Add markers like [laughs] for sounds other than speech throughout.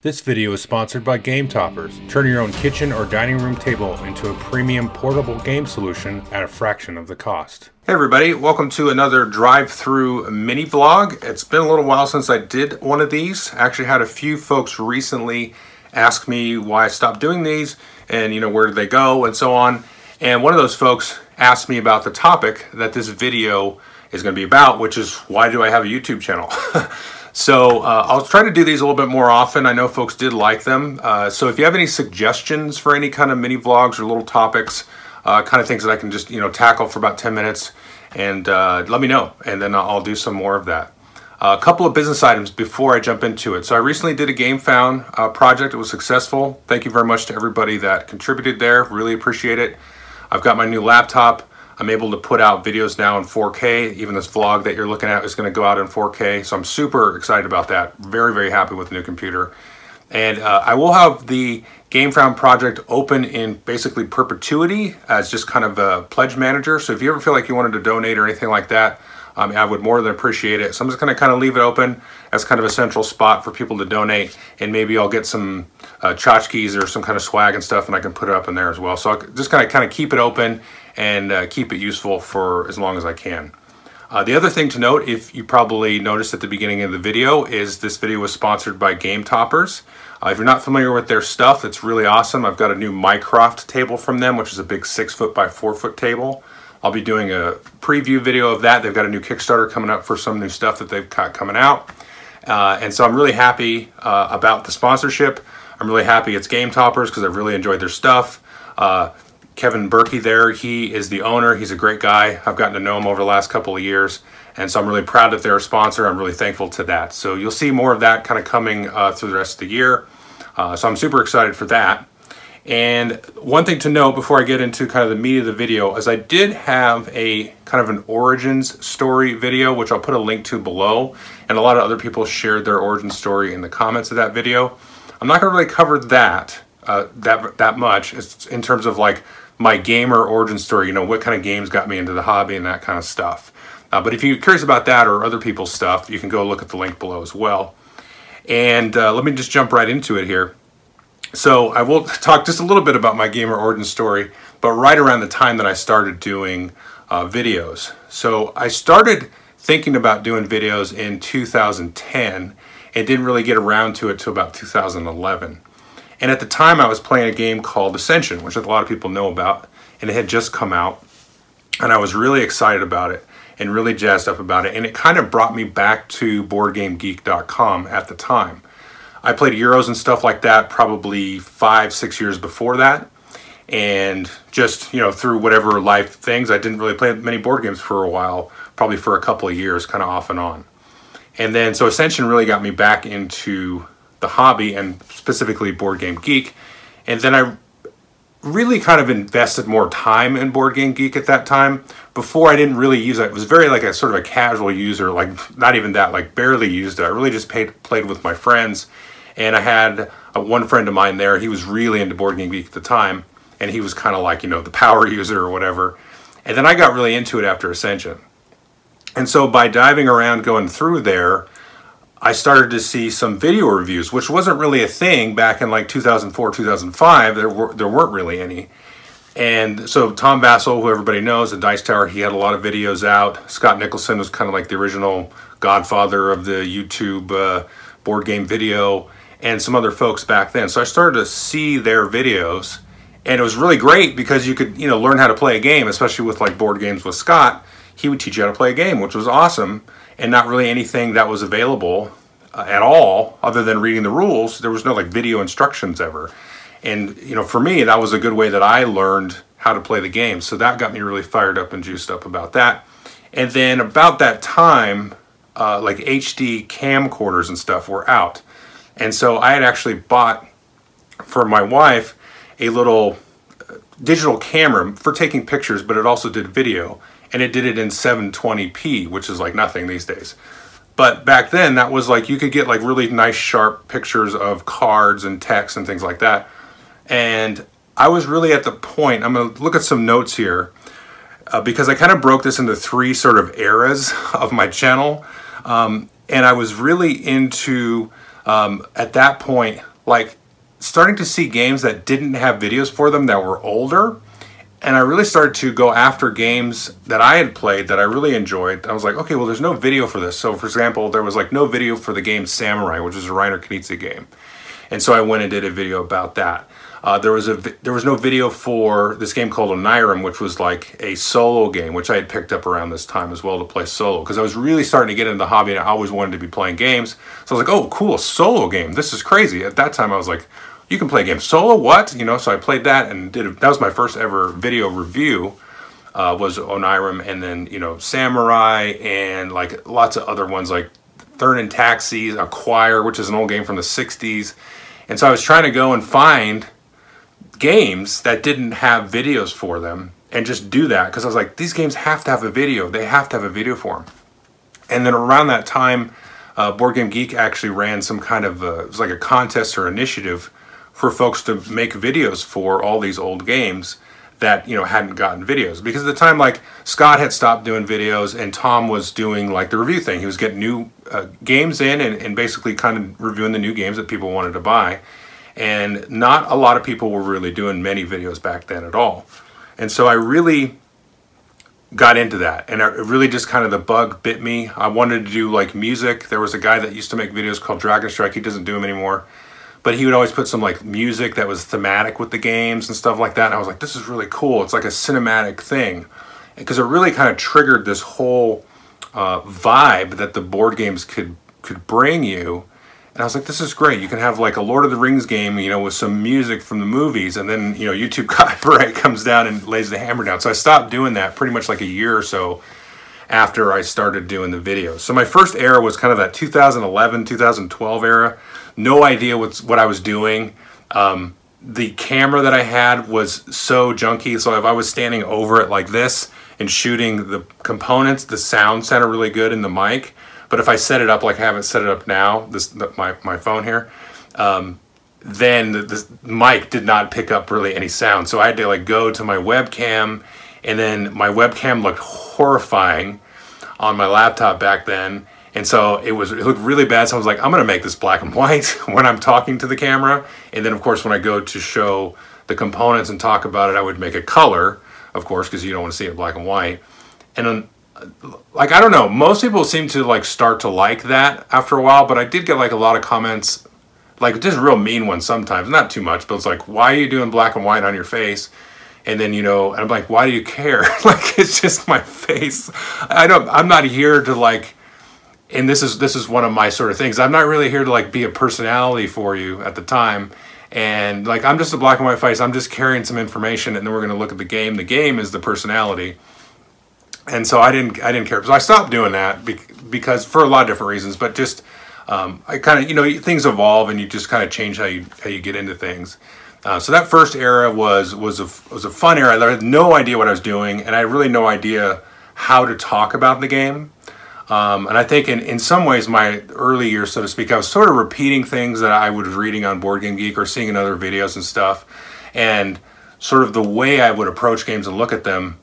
This video is sponsored by Game Toppers. Turn your own kitchen or dining room table into a premium portable game solution at a fraction of the cost. Hey everybody, welcome to another drive-through mini vlog. It's been a little while since I did one of these. I actually had a few folks recently ask me why I stopped doing these and you know where did they go and so on. And one of those folks asked me about the topic that this video is going to be about, which is why do I have a YouTube channel? [laughs] So uh, I'll try to do these a little bit more often. I know folks did like them. Uh, so if you have any suggestions for any kind of mini vlogs or little topics, uh, kind of things that I can just you know tackle for about 10 minutes, and uh, let me know, and then I'll do some more of that. a couple of business items before I jump into it. So I recently did a GameFound uh, project. It was successful. Thank you very much to everybody that contributed there. Really appreciate it. I've got my new laptop. I'm able to put out videos now in 4K. Even this vlog that you're looking at is going to go out in 4K. So I'm super excited about that. Very, very happy with the new computer. And uh, I will have the GameFound project open in basically perpetuity as just kind of a pledge manager. So if you ever feel like you wanted to donate or anything like that, um, I would more than appreciate it. So I'm just going to kind of leave it open as kind of a central spot for people to donate. And maybe I'll get some uh, tchotchkes or some kind of swag and stuff and I can put it up in there as well. So I'll just kind of kind of keep it open and uh, keep it useful for as long as I can. Uh, the other thing to note, if you probably noticed at the beginning of the video, is this video was sponsored by Game Toppers. Uh, if you're not familiar with their stuff, it's really awesome. I've got a new Mycroft table from them, which is a big six foot by four foot table. I'll be doing a preview video of that. They've got a new Kickstarter coming up for some new stuff that they've got coming out. Uh, and so I'm really happy uh, about the sponsorship. I'm really happy it's Game Toppers because I've really enjoyed their stuff. Kevin Berkey there. He is the owner. He's a great guy. I've gotten to know him over the last couple of years. And so I'm really proud that they're a sponsor. I'm really thankful to that. So you'll see more of that kind of coming uh, through the rest of the year. Uh, so I'm super excited for that. And one thing to note before I get into kind of the meat of the video is I did have a kind of an origins story video, which I'll put a link to below. And a lot of other people shared their origin story in the comments of that video. I'm not going to really cover that uh, that that much it's in terms of like my gamer origin story, you know, what kind of games got me into the hobby and that kind of stuff. Uh, but if you're curious about that or other people's stuff, you can go look at the link below as well. And uh, let me just jump right into it here. So I will [laughs] talk just a little bit about my gamer origin story, but right around the time that I started doing uh, videos. So I started thinking about doing videos in 2010 and didn't really get around to it till about 2011. And at the time, I was playing a game called Ascension, which a lot of people know about, and it had just come out. And I was really excited about it and really jazzed up about it. And it kind of brought me back to BoardGameGeek.com at the time. I played Euros and stuff like that probably five, six years before that. And just, you know, through whatever life things, I didn't really play many board games for a while, probably for a couple of years, kind of off and on. And then, so Ascension really got me back into the hobby and specifically Board Game Geek. And then I really kind of invested more time in Board Game Geek at that time. Before I didn't really use it. It was very like a sort of a casual user, like not even that, like barely used it. I really just paid, played with my friends. And I had a, one friend of mine there. He was really into Board Game Geek at the time. And he was kind of like, you know, the power [laughs] user or whatever. And then I got really into it after Ascension. And so by diving around going through there, I started to see some video reviews, which wasn't really a thing back in like 2004, 2005. There were there weren't really any. And so Tom Vasel, who everybody knows, at Dice Tower, he had a lot of videos out. Scott Nicholson was kind of like the original godfather of the YouTube uh, board game video, and some other folks back then. So I started to see their videos, and it was really great because you could you know learn how to play a game, especially with like board games with Scott. He would teach you how to play a game, which was awesome and not really anything that was available uh, at all other than reading the rules. There was no like video instructions ever. And you know, for me, that was a good way that I learned how to play the game. So that got me really fired up and juiced up about that. And then about that time, uh, like HD camcorders and stuff were out. And so I had actually bought for my wife a little uh, digital camera for taking pictures, but it also did video and it did it in 720p, which is like nothing these days. But back then, that was like you could get like really nice, sharp pictures of cards and text and things like that. And I was really at the point, I'm gonna look at some notes here uh, because I kind of broke this into three sort of eras [laughs] of my channel. Um, and I was really into um, at that point, like starting to see games that didn't have videos for them that were older. And I really started to go after games that I had played that I really enjoyed. I was like, okay, well, there's no video for this. So, for example, there was like no video for the game Samurai, which is a Reiner Knizia game. And so I went and did a video about that. Uh, there was a there was no video for this game called Onirim, which was like a solo game, which I had picked up around this time as well to play solo because I was really starting to get into the hobby and I always wanted to be playing games. So I was like, oh, cool, solo game. This is crazy. At that time, I was like, you can play games solo. What you know? So I played that and did. A, that was my first ever video review. Uh, was Onirim and then you know Samurai and like lots of other ones like Thurn and Taxis, Acquire, which is an old game from the '60s. And so I was trying to go and find games that didn't have videos for them and just do that because I was like, these games have to have a video. They have to have a video for them. And then around that time, uh, Board Game Geek actually ran some kind of a, it was like a contest or initiative for folks to make videos for all these old games that you know hadn't gotten videos because at the time like Scott had stopped doing videos and Tom was doing like the review thing. He was getting new uh, games in and, and basically kind of reviewing the new games that people wanted to buy and not a lot of people were really doing many videos back then at all. And so I really got into that and it really just kind of the bug bit me. I wanted to do like music. There was a guy that used to make videos called Dragon Strike. He doesn't do them anymore. But he would always put some like music that was thematic with the games and stuff like that. And I was like, this is really cool. It's like a cinematic thing. Because it really kind of triggered this whole uh, vibe that the board games could could bring you and I was like, this is great. You can have like a Lord of the Rings game, you know, with some music from the movies, and then you know YouTube [laughs] copyright comes down and lays the hammer down. So I stopped doing that pretty much like a year or so after I started doing the videos. So my first era was kind of that 2011, 2012 era. No idea what's what I was doing. Um, the camera that I had was so junky. So if I was standing over it like this and shooting the components, the sound sounded really good in the mic. But if I set it up like I haven't set it up now, this my my phone here, um, then the, the mic did not pick up really any sound. So I had to like go to my webcam, and then my webcam looked horrifying on my laptop back then. And so it was it looked really bad. So I was like, I'm gonna make this black and [laughs] white when I'm talking to the camera. And then of course when I go to show the components and talk about it, I would make a color, of course, because you don't want to see it black and white. And then like I don't know, most people seem to like start to like that after a while, but I did get like a lot of comments, like just real mean ones sometimes, not too much, but it's like, why are you doing black and white on your face? And then you know, I'm like, why do you care? [laughs] like it's just my face. I don't. I'm not here to like. And this is this is one of my sort of things. I'm not really here to like be a personality for you at the time. And like I'm just a black and white face. I'm just carrying some information, and then we're going to look at the game. The game is the personality and so I didn't I didn't care. So I stopped doing that because for a lot of different reasons, but just um, I kind of you know things evolve and you just kind of change how you how you get into things. Uh, so that first era was was a was a fun era. I had no idea what I was doing, and I had really no idea how to talk about the game. Um, and I think in, in some ways, my early years, so to speak, I was sort of repeating things that I was reading on Board Game Geek or seeing in other videos and stuff. And sort of the way I would approach games and look at them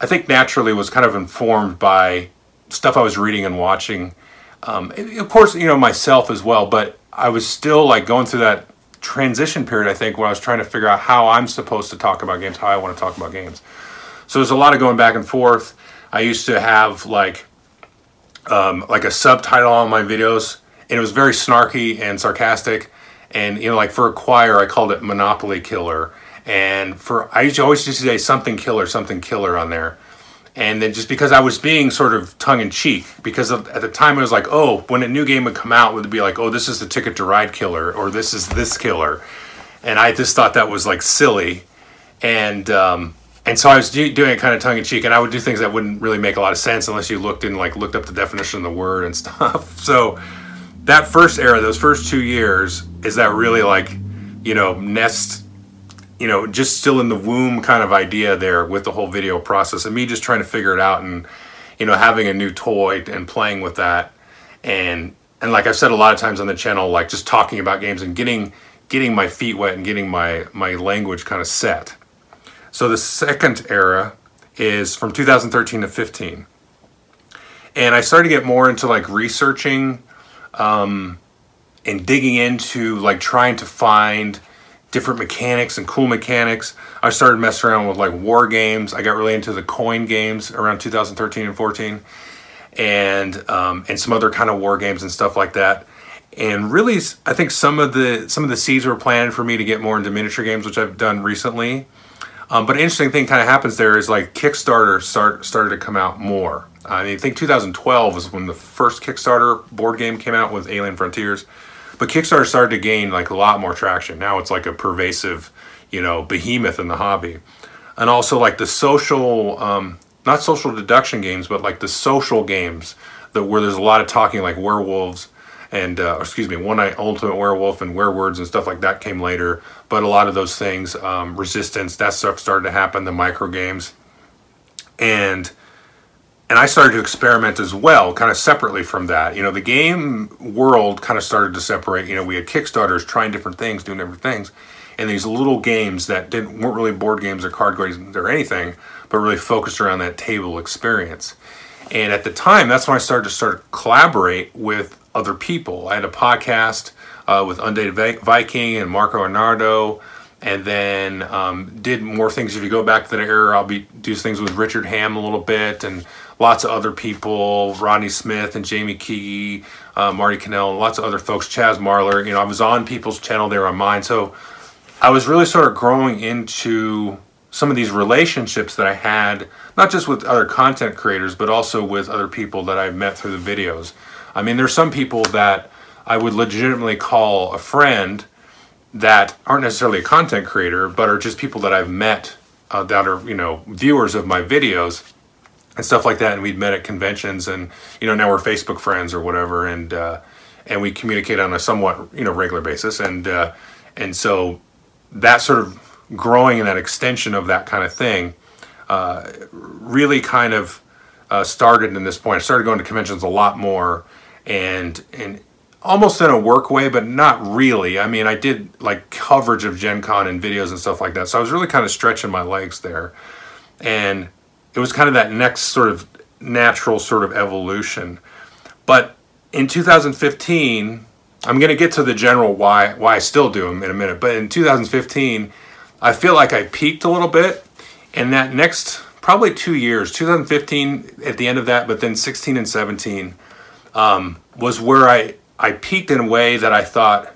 I think naturally was kind of informed by stuff I was reading and watching. Um, of course, you know myself as well, but I was still like going through that transition period. I think where I was trying to figure out how I'm supposed to talk about games, how I want to talk about games. So there's a lot of going back and forth. I used to have like um, like a subtitle on my videos, and it was very snarky and sarcastic. And you know, like for Acquire, I called it Monopoly Killer and for I used to always just say something killer, something killer on there. And then just because I was being sort of tongue in cheek, because at the time it was like, oh, when a new game would come out, would be like, oh, this is the Ticket to Ride killer, or this is this killer, and I just thought that was like silly, and um, and so I was do, doing it kind of tongue in cheek, and I would do things that wouldn't really make a lot of sense unless you looked and like looked up the definition of the word and [laughs] stuff. So that first era, those first two years, is that really like, you know, nest you know, just still in the womb kind of idea there with the whole video process and me just trying to figure it out and, you know, having a new toy and playing with that. And, and like I've said a lot of times on the channel, like just talking about games and getting, getting my feet wet and getting my, my language kind of set. So the second era is from 2013 to 15. And I started to get more into like researching, um, and digging into like trying to find different mechanics and cool mechanics. I started messing around with like war games. I got really into the coin games around 2013 and 14, and um, and some other kind of war games and stuff like that. And really, I think some of the some of the seeds were planted for me to get more into miniature games, which I've done recently. Um, but an interesting thing kind of happens there is like Kickstarter start started to come out more. I mean, I think 2012 was when the first Kickstarter board game came out with Alien Frontiers, but Kickstarter started to gain like a lot more traction. Now it's like a pervasive, you know, behemoth in the hobby, and also like the social, um, not social deduction games, but like the social games that where there's a lot of talking, like werewolves and uh, excuse me, One Night Ultimate Werewolf and Werewords and stuff like that came later. But a lot of those things, um, Resistance, that stuff started to happen. The micro games, and and I started to experiment as well, kind of separately from that. You know, the game world kind of started to separate. You know, we had Kickstarters trying different things, doing different things, and these little games that didn't weren't really board games or card games or anything, but really focused around that table experience. And at the time, that's when I started to start collaborate with other people. I had a podcast uh, with Undead Viking and Marco Arnaudo, and then um, did more things. If you go back to that era, I'll be do things with Richard Ham a little bit, and lots of other people, Rodney Smith and Jamie Key, uh, Marty Cannell, and lots of other folks, Chaz Marler. You know, I was on people's channel, they were on mine, so I was really sort of growing into some of these relationships that I had, not just with other content creators, but also with other people that I've met through the videos. I mean, there's some people that I would legitimately call a friend that aren't necessarily a content creator, but are just people that I've met uh, that are, you know, viewers of my videos and stuff like that. And we'd met at conventions and, you know, now we're Facebook friends or whatever. And, uh, and we communicate on a somewhat, you know, regular basis. And, uh, and so that sort of growing and that extension of that kind of thing uh, really kind of uh, started in this point. I started going to conventions a lot more and and almost in a work way, but not really. I mean, I did like coverage of Gen Con and videos and stuff like that. So I was really kind of stretching my legs there. And it was kind of that next sort of natural sort of evolution. But in 2015, I'm going to get to the general why why I still do them in a minute. But in 2015, I feel like I peaked a little bit. And that next probably two years, 2015 at the end of that, but then 16 and 17, um, was where I, I peaked in a way that I thought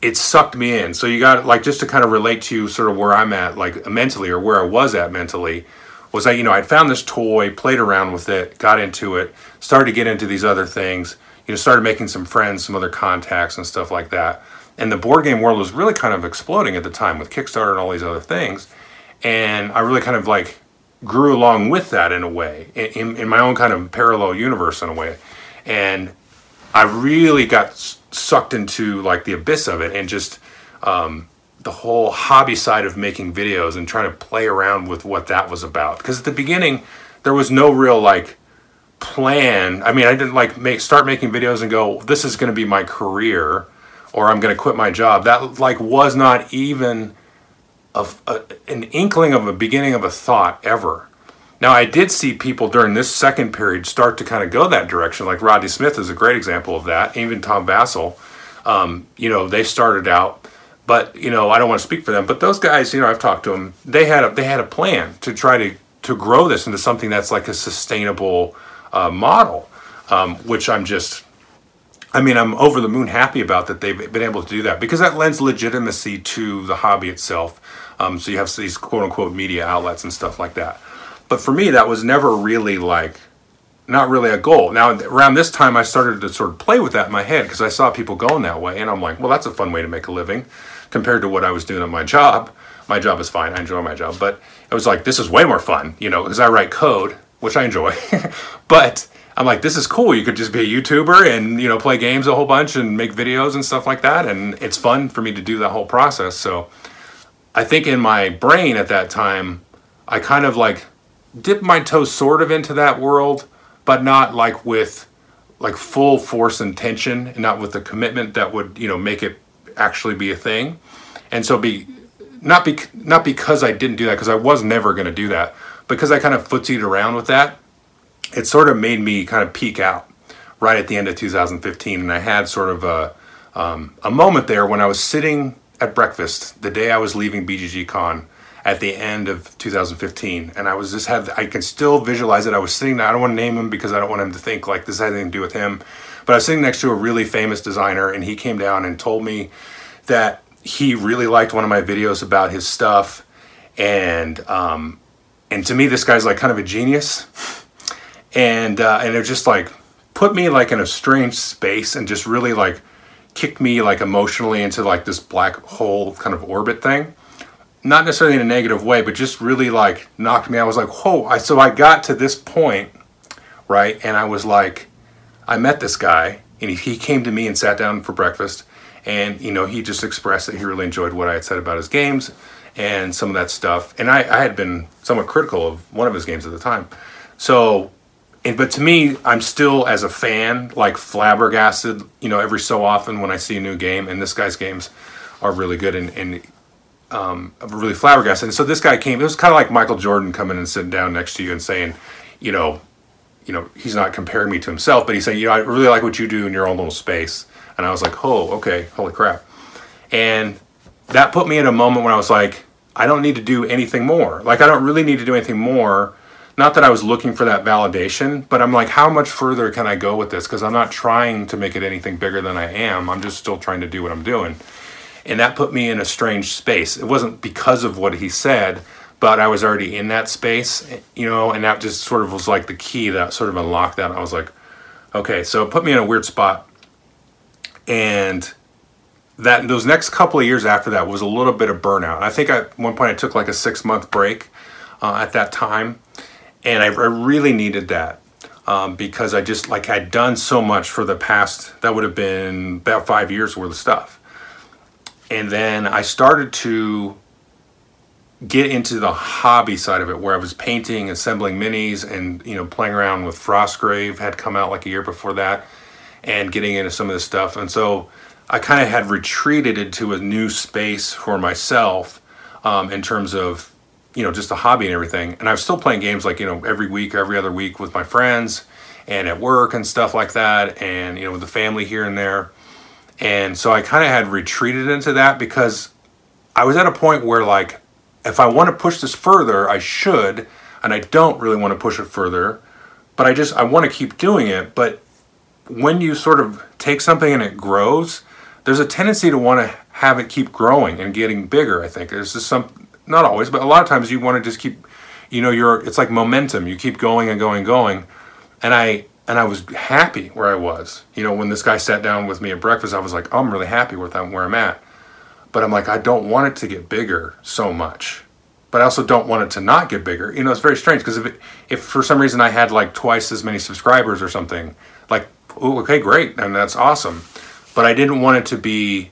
it sucked me in. So you got like just to kind of relate to sort of where I'm at, like mentally or where I was at mentally, was that you know I'd found this toy, played around with it, got into it, started to get into these other things, you know, started making some friends, some other contacts and stuff like that. And the board game world was really kind of exploding at the time with Kickstarter and all these other things. And I really kind of like grew along with that in a way, in, in my own kind of parallel universe in a way. And I really got sucked into like the abyss of it and just um, the whole hobby side of making videos and trying to play around with what that was about. Because at the beginning, there was no real like plan. I mean, I didn't like make start making videos and go, this is going to be my career or I'm going to quit my job. That like was not even of an inkling of a beginning of a thought ever. Now, I did see people during this second period start to kind of go that direction. Like Rodney Smith is a great example of that. Even Tom Vasel, um, you know, they started out, but you know, I don't want to speak for them. But those guys, you know, I've talked to them. They had a they had a plan to try to to grow this into something that's like a sustainable uh, model, um, which I'm just I mean, I'm over the moon happy about that they've been able to do that because that lends legitimacy to the hobby itself. Um, so you have these quote unquote media outlets and stuff like that. But for me, that was never really like, not really a goal. Now, around this time, I started to sort of play with that in my head because I saw people going that way. And I'm like, well, that's a fun way to make a living compared to what I was doing on my job. My job is fine. I enjoy my job. But it was like, this is way more fun, you know, because I write code, which I enjoy. [laughs] but I'm like, this is cool. You could just be a YouTuber and, you know, play games a whole bunch and make videos and stuff like that. And it's fun for me to do that whole process. So I think in my brain at that time, I kind of like dipped my toes sort of into that world, but not like with like full force and tension and not with the commitment that would, you know, make it actually be a thing. And so be not be not because I didn't do that because I was never going to do that because I kind of footsied around with that. It sort of made me kind of peak out, right at the end of 2015, and I had sort of a um, a moment there when I was sitting at breakfast the day I was leaving BGG Con at the end of 2015, and I was just had I can still visualize it. I was sitting. I don't want to name him because I don't want him to think like this had anything to do with him, but I was sitting next to a really famous designer, and he came down and told me that he really liked one of my videos about his stuff, and um, and to me this guy's like kind of a genius, and uh, and it just like put me like in a strange space and just really like kicked me like emotionally into like this black hole kind of orbit thing not necessarily in a negative way, but just really like knocked me. I was like, whoa! I so I got to this point, right, and I was like, I met this guy, and he, came to me and sat down for breakfast, and you know he just expressed that he really enjoyed what I had said about his games and some of that stuff, and I, I had been somewhat critical of one of his games at the time, so. And, but to me, I'm still as a fan like flabbergasted. You know, every so often when I see a new game, and this guy's games are really good, and, and um, really flabbergasted. And so this guy came. It was kind of like Michael Jordan coming and sitting down next to you and saying, you know, you know, he's not comparing me to himself, but he's saying, you know, I really like what you do in your own little space. And I was like, oh, okay, holy crap. And that put me in a moment when I was like, I don't need to do anything more. Like, I don't really need to do anything more. Not that I was looking for that validation, but I'm like, how much further can I go with this? Because I'm not trying to make it anything bigger than I am. I'm just still trying to do what I'm doing and that put me in a strange space. It wasn't because of what he said, but I was already in that space, you know, and that just sort of was like the key that sort of unlocked that. I was like, okay, so it put me in a weird spot, and that those next couple of years after that was a little bit of burnout. I think at one point I took like a six month break uh, at that time, and I, I really needed that. Um, because I just like I'd done so much for the past that would have been about five years worth of stuff and then I started to get into the hobby side of it where I was painting, assembling minis and you know playing around with Frostgrave had come out like a year before that and getting into some of this stuff. And so I kind of had retreated into a new space for myself um, in terms of you know just a hobby and everything. And I was still playing games like you know every week or every other week with my friends and at work and stuff like that and you know with the family here and there. And so I kind of had retreated into that because I was at a point where, like, if I want to push this further, I should, and I don't really want to push it further, but I just, I want to keep doing it. But when you sort of take something and it grows, there's a tendency to want to have it keep growing and getting bigger, I think. There's just some, not always, but a lot of times you want to just keep, you know, you're, it's like momentum. You keep going and going and going. And I, and I was happy where I was. You know, when this guy sat down with me at breakfast, I was like, I'm really happy with um, where I'm at. But I'm like, I don't want it to get bigger so much. But I also don't want it to not get bigger. You know, it's very strange because if if for some reason I had like twice as many subscribers or something, like, ooh, okay, great, and that's awesome. But I didn't want it to be.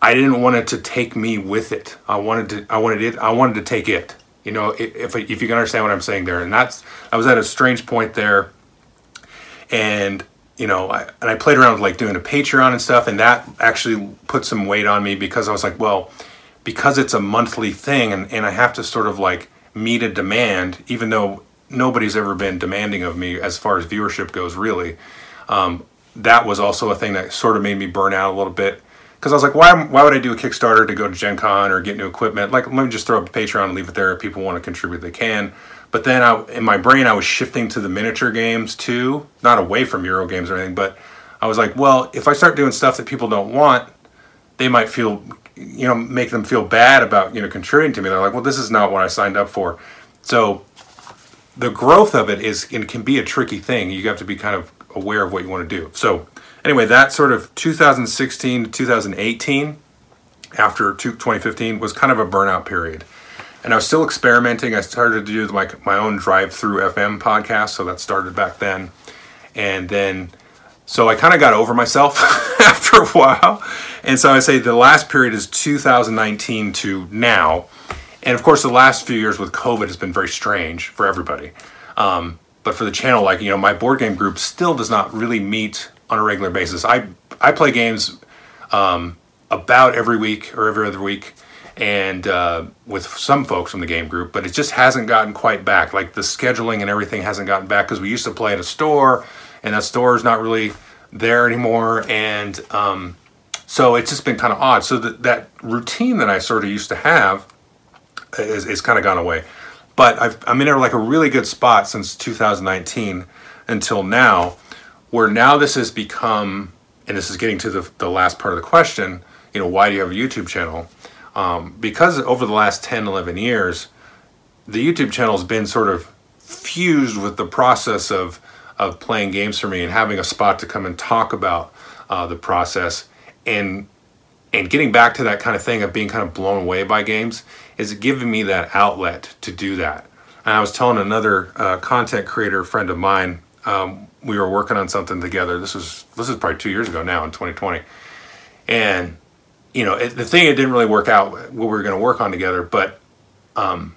I didn't want it to take me with it. I wanted to. I wanted it. I wanted to take it. You know, if if you can understand what I'm saying there, and that's I was at a strange point there and you know, I, and I played around with like doing a Patreon and stuff, and that actually put some weight on me because I was like, well, because it's a monthly thing, and, and I have to sort of like meet a demand, even though nobody's ever been demanding of me as far as viewership goes, really. Um, that was also a thing that sort of made me burn out a little bit because I was like, why, why would I do a Kickstarter to go to Gen Con or get new equipment? Like, let me just throw up a Patreon and leave it there. If people want to contribute, they can. But then I, in my brain, I was shifting to the miniature games too, not away from Euro games or anything. But I was like, well, if I start doing stuff that people don't want, they might feel, you know, make them feel bad about, you know, contributing to me. They're like, well, this is not what I signed up for. So the growth of it is, it can be a tricky thing. You have to be kind of aware of what you want to do. So anyway, that sort of 2016 to 2018 after 2015 was kind of a burnout period and I was still experimenting. I started to do like my own drive through FM podcast, so that started back then. And then, so I kind of got over myself [laughs] after a while. And so I say the last period is 2019 to now. And of course, the last few years with COVID has been very strange for everybody. Um, but for the channel, like, you know, my board game group still does not really meet on a regular basis. I, I play games um, about every week or every other week and uh, with some folks from the game group, but it just hasn't gotten quite back. Like the scheduling and everything hasn't gotten back because we used to play at a store, and that store is not really there anymore, and um, so it's just been kind of odd. So that that routine that I sort of used to have is, is kind of gone away. But I've, I'm in a, like a really good spot since 2019 until now, where now this has become, and this is getting to the, the last part of the question, you know, why do you have a YouTube channel? Um, because over the last 10, 11 years, the YouTube channel has been sort of fused with the process of, of playing games for me and having a spot to come and talk about uh, the process and and getting back to that kind of thing of being kind of blown away by games is giving me that outlet to do that. And I was telling another uh, content creator friend of mine, um, we were working on something together. This was this is probably two years ago now in 2020, and you know it, the thing it didn't really work out what we were going to work on together, but um,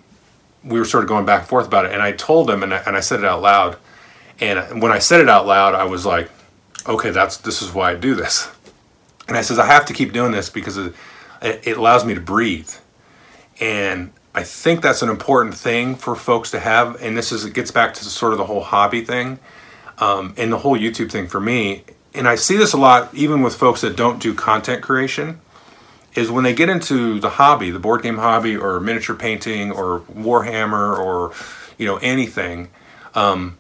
we were sort of going back and forth about it. And I told him, and I, and I said it out loud. And when I said it out loud, I was like, okay, that's this is why I do this. And I says I have to keep doing this because it, it allows me to breathe and I think that's an important thing for folks to have. And this is it gets back to sort of the whole hobby thing um, and the whole YouTube thing for me. And I see this a lot even with folks that don't do content creation. Is when they get into the hobby, the board game hobby, or miniature painting, or Warhammer, or you know anything. Um,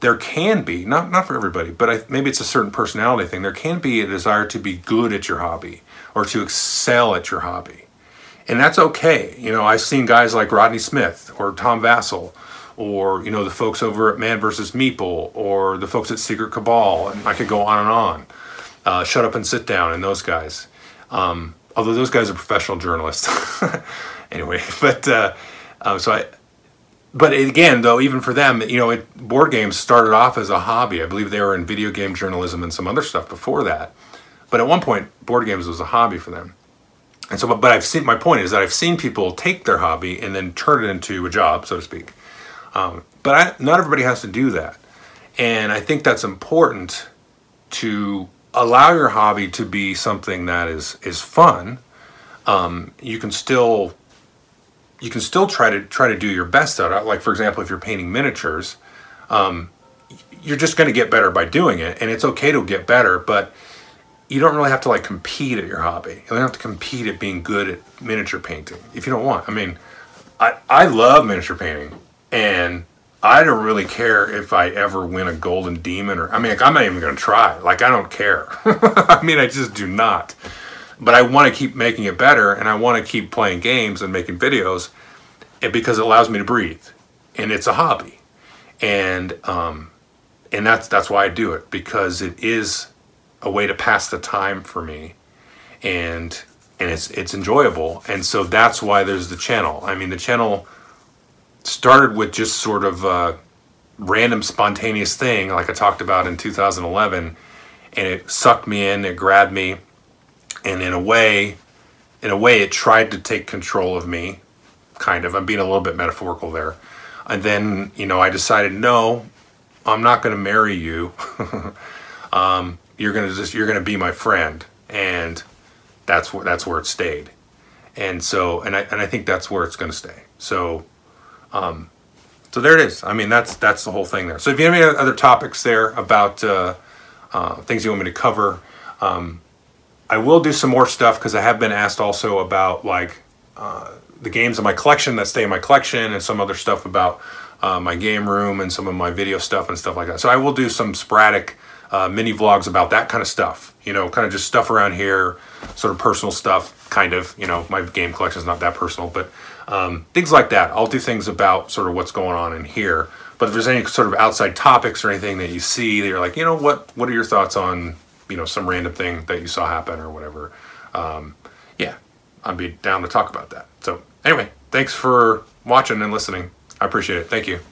there can be not not for everybody, but I, maybe it's a certain personality thing. There can be a desire to be good at your hobby or to excel at your hobby and that's okay. You know, I've seen guys like Rodney Smith or Tom Vasel, or you know the folks over at Man vs. Meeple, or the folks at Secret Cabal, and I could go on and on. Uh, Shut up and sit down, and those guys. Um, although those guys are professional journalists, [laughs] anyway. [laughs] But uh, uh, so I. But again, though, even for them, you know, it, board games started off as a hobby. I believe they were in video game journalism and some other stuff before that. But at one point, board games was a hobby for them. And so, but, but I've seen, my point is that I've seen people take their hobby and then turn it into a job, so to speak. Um, but I, not everybody has to do that. And I think that's important to allow your hobby to be something that is, is fun. Um, you can still, you can still try to try to do your best at it. Like for example, if you're painting miniatures, um, you're just going to get better by doing it, and it's okay to get better. But you don't really have to like compete at your hobby. You don't have to compete at being good at miniature painting if you don't want. I mean, I I love miniature painting, and I don't really care if I ever win a golden demon or I mean, like, I'm not even going to try. Like I don't care. [laughs] I mean, I just do not. But I want to keep making it better, and I want to keep playing games and making videos, because it allows me to breathe, and it's a hobby, and um, and that's that's why I do it because it is a way to pass the time for me and and it's it's enjoyable and so that's why there's the channel i mean the channel started with just sort of a random spontaneous thing like i talked about in 2011 and it sucked me in it grabbed me and in a way in a way it tried to take control of me kind of. I'm being a little bit metaphorical there. And then you know i decided no i'm not going to marry you. [laughs] Um, you're gonna just you're gonna be my friend. And that's where that's where it stayed. And so and I and I think that's where it's gonna stay. So um so there it is. I mean that's that's the whole thing there. So if you have any other topics there about uh, uh, things you want me to cover um, I will do some more stuff because I have been asked also about like uh, the games in my collection that stay in my collection and some other stuff about uh, my game room and some of my video stuff and stuff like that. So I will do some sporadic uh, mini vlogs about that kind of stuff. You know, kind of just stuff around here, sort of personal stuff, kind of. You know, my game collection is not that personal, but um, things like that. I'll do things about sort of what's going on in here. But if there's any sort of outside topics or anything that you see that you're like, you know, what what are your thoughts on, you know, some random thing that you saw happen or whatever? Um, yeah, I'd be down to talk about that. So anyway, thanks for watching and listening. I appreciate it. Thank you.